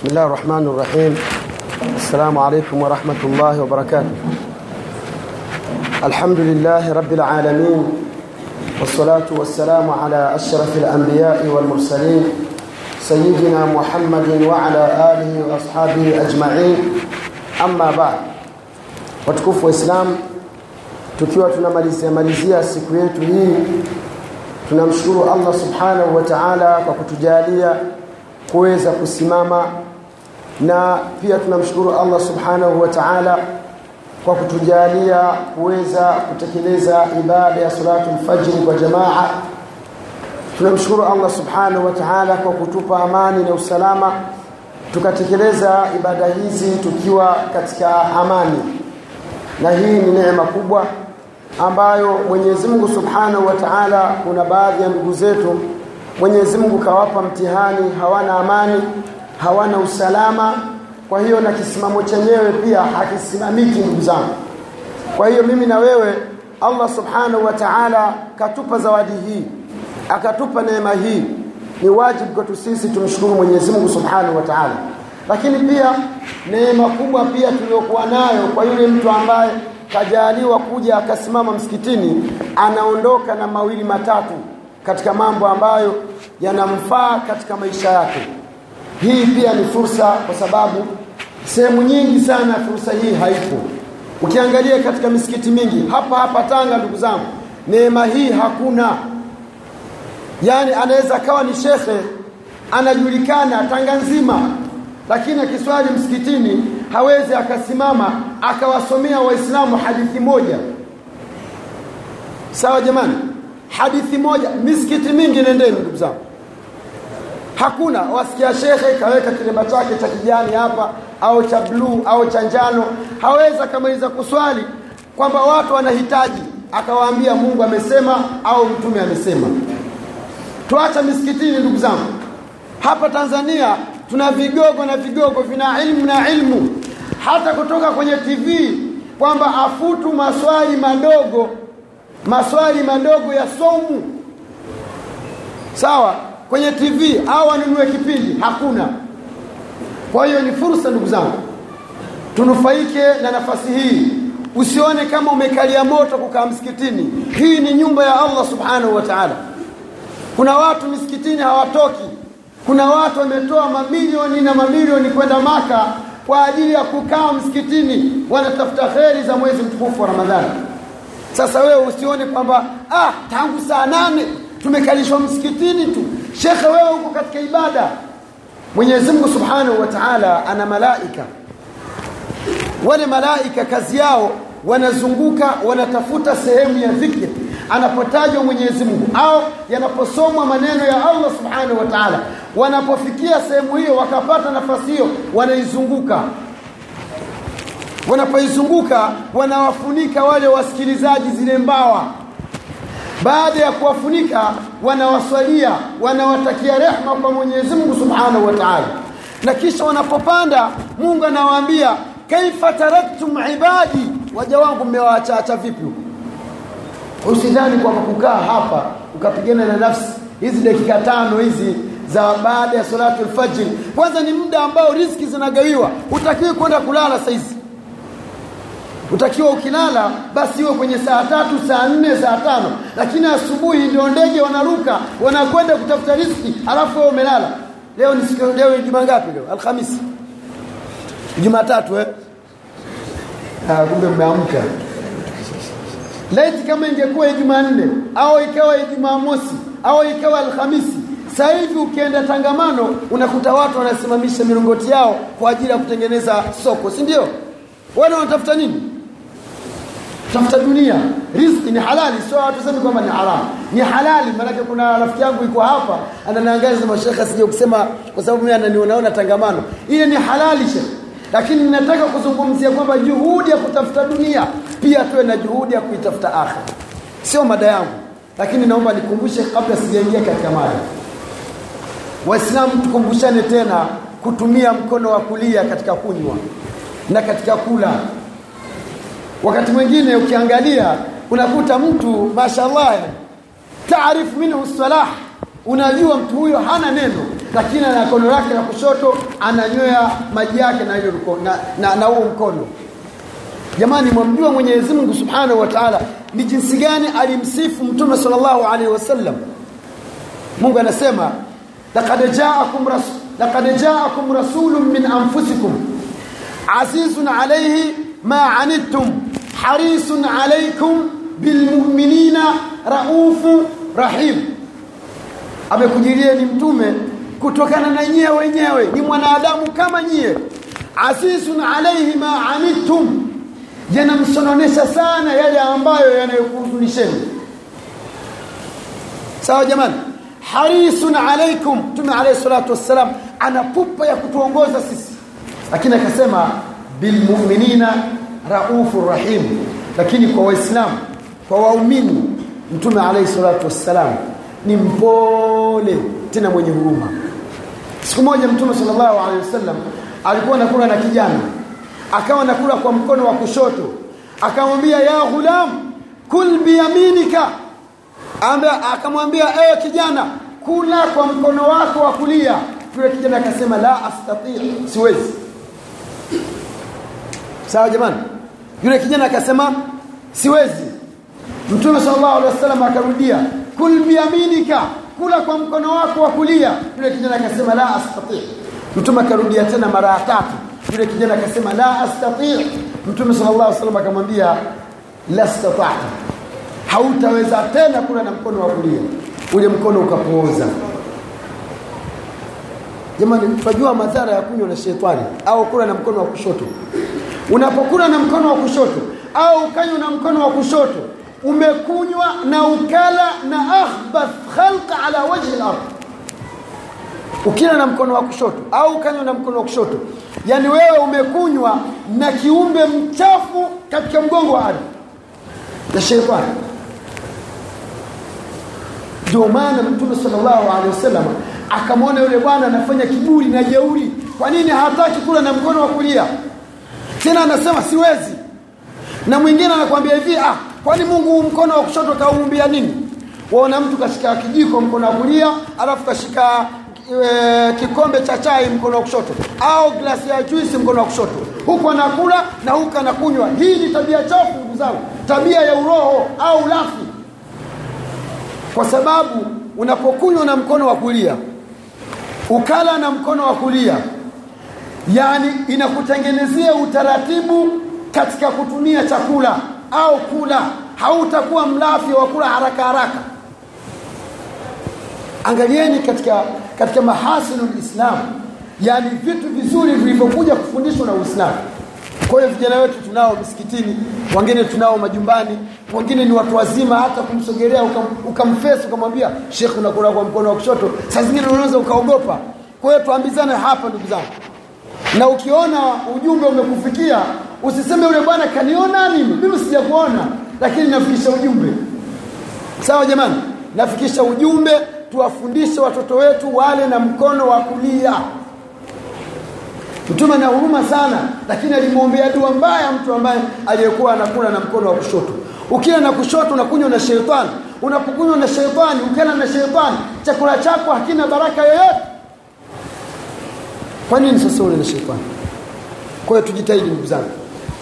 بسم الله الرحمن الرحيم السلام عليكم ورحمة الله وبركاته الحمد لله رب العالمين والصلاة والسلام على أشرف الأنبياء والمرسلين سيدنا محمد وعلى آله وأصحابه أجمعين أما بعد malizia siku yetu hii tunamshukuru Allah subhanahu wa ta'ala kwa kutujalia kuweza kusimama na pia tunamshukuru Allah subhanahu wa ta'ala kwa kutujalia kuweza kutekeleza ibada ya salatu lfajiri kwa jamaa. Tunamshukuru Allah subhanahu wa ta'ala kwa kutupa amani na usalama tukatekeleza ibada hizi tukiwa katika amani. Na hii ni neema kubwa ambayo Mwenyezi Mungu Subhanahu wa Ta'ala kuna baadhi ya ndugu zetu Mwenyezi Mungu kawapa mtihani hawana amani hawana usalama. Kwa hiyo na kisimamo chenyewe pia hakisimamiki ndugu zangu. Kwa hiyo mimi na wewe Allah Subhanahu wa Ta'ala katupa zawadi hii akatupa neema hii. Ni wajibu kwetu sisi tumshukuru Mwenyezi Mungu Subhanahu wa Ta'ala. Lakini pia neema kubwa pia tuliyokuwa nayo kwa yule mtu ambaye kajaliwa kuja akasimama msikitini anaondoka na mawili matatu katika mambo ambayo yanamfaa katika maisha yake hii pia ni fursa kwa sababu sehemu nyingi sana fursa hii haipo. Ukiangalia katika misikiti mingi hapa hapa Tanga ndugu zangu neema hii hakuna. Yaani anaweza akawa ni shekhe anajulikana Tanga nzima lakini akiswali msikitini hawezi akasimama akawasomea waislamu hadithi moja. Sawa jamani? Hadithi moja misikiti mingi nendeni ndugu zangu hakuna. Wasikia shekhe kaweka kilemba chake cha kijani hapa au cha bluu au cha njano. Hawezi akamaliza kuswali kwamba watu wanahitaji. Akawaambia Mungu amesema au mtume amesema. Tuacha misikitini ndugu zangu. Hapa Tanzania tuna vigogo na vigogo vina ilmu na ilmu. Hata kutoka kwenye TV kwamba afutu maswali madogo maswali madogo ya somu. Sawa kwenye TV au anunue kipindi? Hakuna. Kwa hiyo ni fursa ndugu zangu. Tunufaike na nafasi hii. Usione kama umekalia moto kukaa msikitini. Hii ni nyumba ya Allah subhanahu wa ta'ala. Kuna watu misikitini hawatoki. Kuna watu wametoa mamilioni na mamilioni kwenda maka kwa ajili ya kukaa msikitini. Wanatafuta kheri za mwezi mtukufu wa Ramadhani. Sasa wewe usione kwamba ah tangu saa nane tumekalishwa msikitini tu shekhe wewe uko katika ibada. Mwenyezi Mungu Subhanahu wa Ta'ala ana malaika. Wale malaika kazi yao wanazunguka wanatafuta sehemu ya dhikri. Anapotajwa Mwenyezi Mungu au yanaposomwa maneno ya Allah Subhanahu wa Ta'ala wanapofikia sehemu hiyo wakapata nafasi hiyo wanaizunguka. Wanapoizunguka wanawafunika wale wasikilizaji zile mbawa baada ya kuwafunika wanawaswalia wanawatakia rehma kwa Mwenyezi Mungu Subhanahu wa Ta'ala. Na kisha wanapopanda Mungu anawaambia kaifa taraktum ibadi? Waja wangu mmewaacha vipi usidhani kwamba kukaa hapa ukapigana na nafsi hizi dakika tano hizi za baada ya salatu alfajr. Kwanza ni muda ambao riziki zinagawiwa. Utakiwi kwenda kulala saizi utakiwa ukilala basi iwe kwenye saa tatu saa nne saa tano. Lakini asubuhi ndio ndege wanaruka wanakwenda kutafuta riski alafu wewe umelala. Leo ni siku leo juma ngapi leo? Alhamisi. Jumatatu eh? Ah kumbe mmeamka. Laiti kama ingekuwa ijumanne au ikawa ijumamosi au ikawa Alhamisi sasa hivi ukienda tangamano unakuta watu wanasimamisha milongoti yao kwa ajili ya kutengeneza soko si ndio? Wale wanatafuta nini tafuta dunia. Riziki ni halali sio hatusemi kwamba ni haramu. Ni halali maanake kuna rafiki yangu iko hapa ananiangalia sema shekha sije kusema kwa sababu mimi ananionaona tangamano. Ile ni halali shekha lakini ninataka kuzungumzia kwamba juhudi ya kutafuta dunia pia tuwe na juhudi ya kuitafuta akhira sio mada yangu lakini naomba nikumbushe kabla sijaingia katika mada. Waislamu tukumbushane tena kutumia mkono wa kulia katika kunywa na katika kula wakati mwingine ukiangalia unakuta mtu mashallah taarifu minhu salah unajua mtu huyo hana neno lakini ana kono lake la kushoto ananywea maji yake na hiyo na, na, na mkono. Jamani mwamjua mwenyezi mungu subhanahu wa taala ni jinsi gani alimsifu mtume salllahu alaihi wasallam? Mungu anasema laqad jaakum rasul laqad rasulun min anfusikum azizun alayhi ma anittum harisun alaykum bilmu'minina raufu rahim amekujilia ni mtume kutokana na nyie wenyewe ni mwanadamu kama nyie. Asisun alaihi ma anittum yanamsononesha sana yale ambayo yanayokuhuzunisheni sawa jamani? Harisun alaikum mtume alayhi salatu wassalam ana pupa ya kutuongoza sisi. Lakini akasema bilmuminina raufu rahim. Lakini kwa waislamu kwa waumini mtume alayhi salatu wassalam ni mpole tena mwenye huruma. Siku moja mtume sallallahu alaihi wasallam alikuwa anakula na kijana. Akawa anakula kwa mkono wa kushoto. Akamwambia ya ghulam kul biyaminika akamwambia ewe kijana kula kwa mkono wako wa kulia. Yule kijana akasema la astati siwezi sawa jamani? Yule kijana akasema siwezi. Mtume sallallahu alaihi wasallam akarudia kul biyaminika kula kwa mkono wako wa kulia. Yule kijana akasema la astati mtume akarudia tena mara ya tatu. Yule kijana akasema la astati mtume sallallahu alaihi akamwambia la stata'ta hautaweza tena kula na mkono wa kulia. Ule mkono ukapooza. Jamani tunajua madhara ya kunywa na shetani au kula na mkono wa kushoto unapokula na mkono wa kushoto au ukanywa na mkono wa kushoto umekunywa na ukala na ahbath khalqa ala wajhi al-ard. Ukila na mkono wa kushoto au ukanywa na mkono wa kushoto yani wewe umekunywa na kiumbe mchafu katika mgongo wa ardhi na shetani ndio maana mtume sallallahu alaihi wasallam akamwona yule bwana anafanya kiburi na jeuri. Kwa nini hataki kula na mkono wa kulia tena anasema siwezi. Na mwingine anakuambia hivi ah kwani Mungu mkono wa kushoto kaumbia nini? Waona mtu kashika kijiko mkono wa kulia alafu kashika e, kikombe cha chai mkono wa kushoto au glasi ya juisi mkono wa kushoto. Huku anakula na huku anakunywa. Hii ni tabia chafu ndugu zangu. Tabia ya uroho au lafi kwa sababu unapokunywa na mkono wa kulia ukala na mkono wa kulia yani inakutengenezea utaratibu katika kutumia chakula au kula. Hautakuwa mlafi wa kula haraka haraka. Angalieni katika katika mahasinu lislam yani vitu vizuri vilivyokuja kufundishwa na uislamu. Kwa hiyo vijana wetu tunao misikitini wengine tunao majumbani wengine ni watu wazima hata kumsogelea ukamfesi ukam ukamwambia shekh unakula kwa mkono wa kushoto. Saa zingine unaweza ukaogopa. Kwa hiyo tuambizane hapa ndugu zangu na ukiona ujumbe umekufikia usiseme yule bwana kaniona mimi mimi sijakuona lakini nafikisha ujumbe. Sawa jamani? Nafikisha ujumbe tuwafundishe watoto wetu wale na mkono wa kulia. Mtume ana huruma sana lakini alimwombea dua mbaya mtu ambaye aliyekuwa anakula na mkono wa kushoto. Ukila na kushoto unakunywa na sheitani unapokunywa na sheitani ukila na sheitani chakula chako hakina baraka yoyote kwa nini sasa ule na sheitani kwa hiyo tujitahidi ndugu zangu.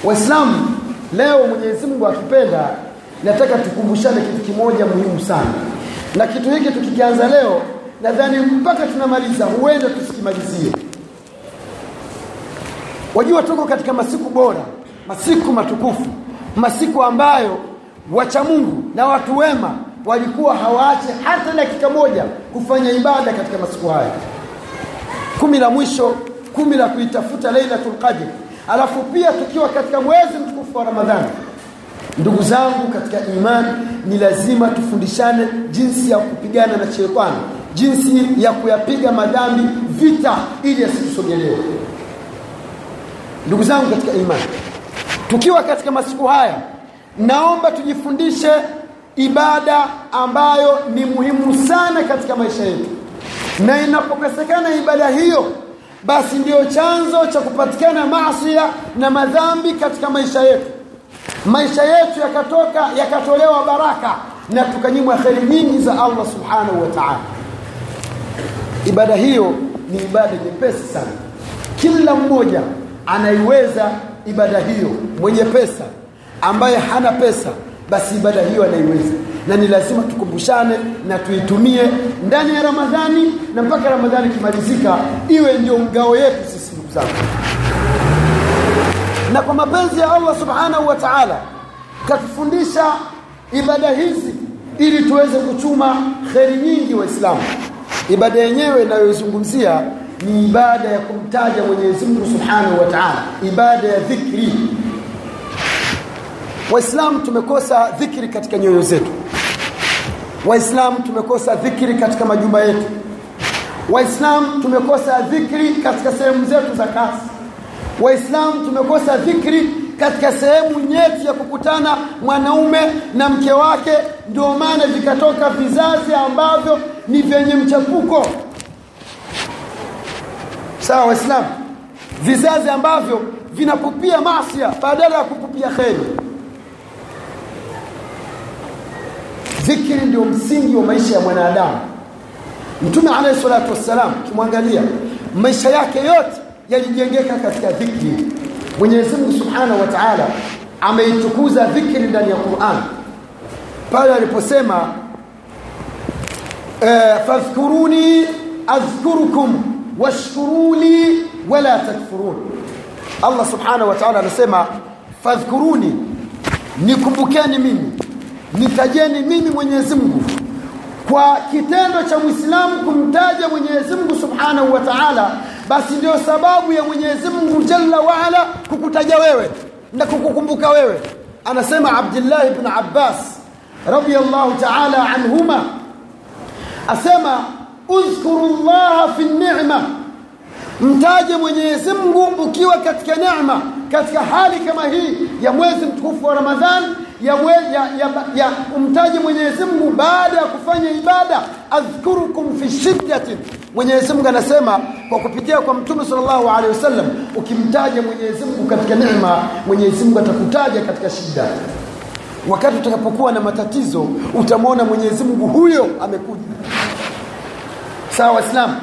Waislamu leo mwenyezi mungu akipenda nataka tukumbushane kitu kimoja muhimu sana. Na kitu hiki tukikianza leo nadhani mpaka tunamaliza huenda tusikimalizie. Wajua tuko katika masiku bora masiku matukufu masiku ambayo wacha mungu na watu wema walikuwa hawaache hata dakika moja kufanya ibada katika masiku haya kumi la mwisho kumi la kuitafuta lailatul qadr. Alafu pia tukiwa katika mwezi mtukufu wa ramadhani ndugu zangu katika imani ni lazima tufundishane jinsi ya kupigana na shetani jinsi ya kuyapiga madhambi vita ili yasitusogelewe ndugu zangu katika imani tukiwa katika masiku haya naomba tujifundishe ibada ambayo ni muhimu sana katika maisha yetu na inapokosekana ibada hiyo basi ndiyo chanzo cha kupatikana maasia na madhambi katika maisha yetu. Maisha yetu yakatoka yakatolewa baraka na tukanyimwa kheri nyingi za Allah subhanahu wa ta'ala. Ibada hiyo ni ibada nyepesi sana. Kila mmoja anaiweza ibada hiyo mwenye pesa. Ambaye hana pesa basi ibada hiyo anaiweza na ni lazima tukumbushane na tuitumie ndani ya ramadhani na mpaka ramadhani ikimalizika iwe ndio ngao yetu sisi ndugu zangu. Na kwa mapenzi ya allah subhanahu wa taala katufundisha ibada hizi ili tuweze kuchuma kheri nyingi waislamu. Ibada yenyewe inayoizungumzia ni ibada ya kumtaja mwenyezi mungu subhanahu wa taala ibada ya dhikri. Waislamu tumekosa dhikri katika nyoyo zetu waislamu tumekosa dhikri katika majumba yetu. Waislamu tumekosa dhikri katika sehemu zetu za kazi. Waislamu tumekosa dhikri katika sehemu nyeti ya kukutana mwanaume na mke wake. Ndio maana vikatoka vizazi ambavyo ni vyenye mchapuko sawa waislamu vizazi ambavyo vinapupia masia badala ya kupupia kheri dhikri ndio msingi wa maisha ya mwanadamu. Mtume alayhi salatu wassalam ukimwangalia maisha yake yote yalijengeka katika dhikri. Mwenyezi mungu subhanahu wa taala ameitukuza dhikri ndani ya quran. Pale aliposema eh, fadhkuruni adhkurukum washkuruli wala takfurun. Allah subhanahu wa taala anasema fadhkuruni nikumbukeni mimi nitajeni mimi mwenyezi mungu. Kwa kitendo cha mwislamu kumtaja mwenyezi mungu subhanahu wa taala basi ndio sababu ya mwenyezi mungu jalla waala kukutaja wewe na kukukumbuka wewe. Anasema abdillahi bnu abbas radiallahu taala anhuma asema udhkuru llaha fi nima mtaje mwenyezi mungu ukiwa katika nema katika hali kama hii ya mwezi mtukufu wa ramadhan ya, ya, ya, ya umtaje mwenyezi mungu baada ya kufanya ibada adhkurukum fi shiddati. mwenyezi mungu anasema kwa kupitia kwa mtume sallallahu alaihi wasallam ukimtaja mwenyezi mungu katika neema mwenyezi mungu atakutaja katika shida wakati utakapokuwa na matatizo utamwona mwenyezi mungu huyo amekuja. Sawa waislamu?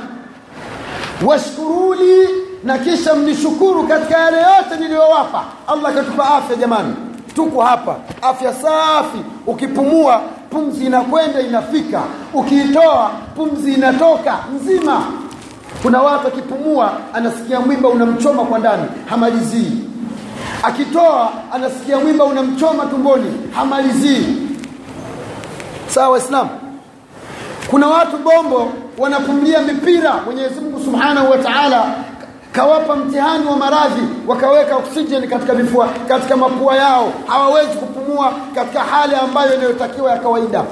Washkuruli na kisha mnishukuru katika yale yote niliyowapa. Allah akatupa afya jamani tuko hapa. Afya safi. Ukipumua pumzi inakwenda inafika. Ukiitoa pumzi inatoka nzima. Kuna watu akipumua anasikia mwimba unamchoma kwa ndani hamalizii. Akitoa anasikia mwimba unamchoma tumboni hamalizii. Sawa waislamu? Kuna watu bombo wanapumlia mipira. Mwenyezi mungu subhanahu wa taala kawapa mtihani wa maradhi wakaweka oksijeni katika vifua katika mapua yao. Hawawezi kupumua katika hali ambayo inayotakiwa ya kawaida.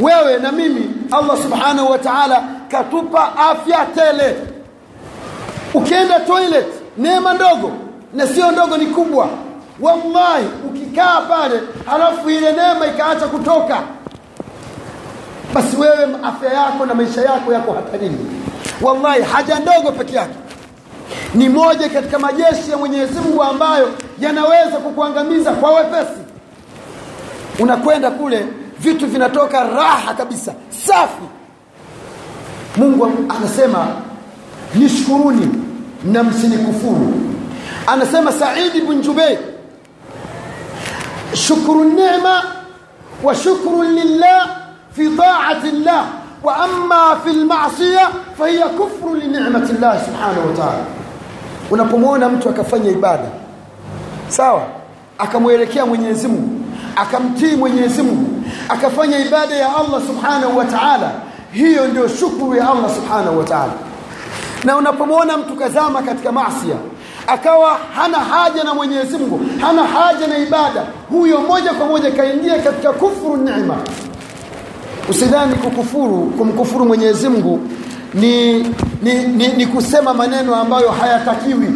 Wewe na mimi allah subhanahu wa taala katupa afya tele. Ukienda toilet neema ndogo na sio ndogo ni kubwa. Wallahi ukikaa pale halafu ile neema ikaacha kutoka basi wewe afya yako na maisha yako yako hatarini wallahi haja ndogo peke yake. Ni moja katika majeshi ya mwenyezi mungu ambayo yanaweza kukuangamiza kwa wepesi. Unakwenda kule vitu vinatoka raha kabisa safi. Mungu anasema nishkuruni na msinikufuru. Anasema saidi bn jubeir shukuru nema wa shukru lillah fi taati llah wa amma fil ma'siyah fa hiya kufru li ni'mati Allah subhanahu wa ta'ala. Unapomwona mtu akafanya ibada sawa akamwelekea Mwenyezi Mungu akamtii Mwenyezi Mungu akafanya ibada ya Allah subhanahu wa ta'ala hiyo ndio shukuru ya Allah subhanahu wa ta'ala. Na unapomwona mtu kazama katika maasi akawa hana haja na Mwenyezi Mungu hana haja na ibada huyo moja kwa moja kaingia katika kufuru neema usidhani kukufuru kumkufuru Mwenyezi Mungu. Ni, ni, ni, ni kusema maneno ambayo hayatakiwi.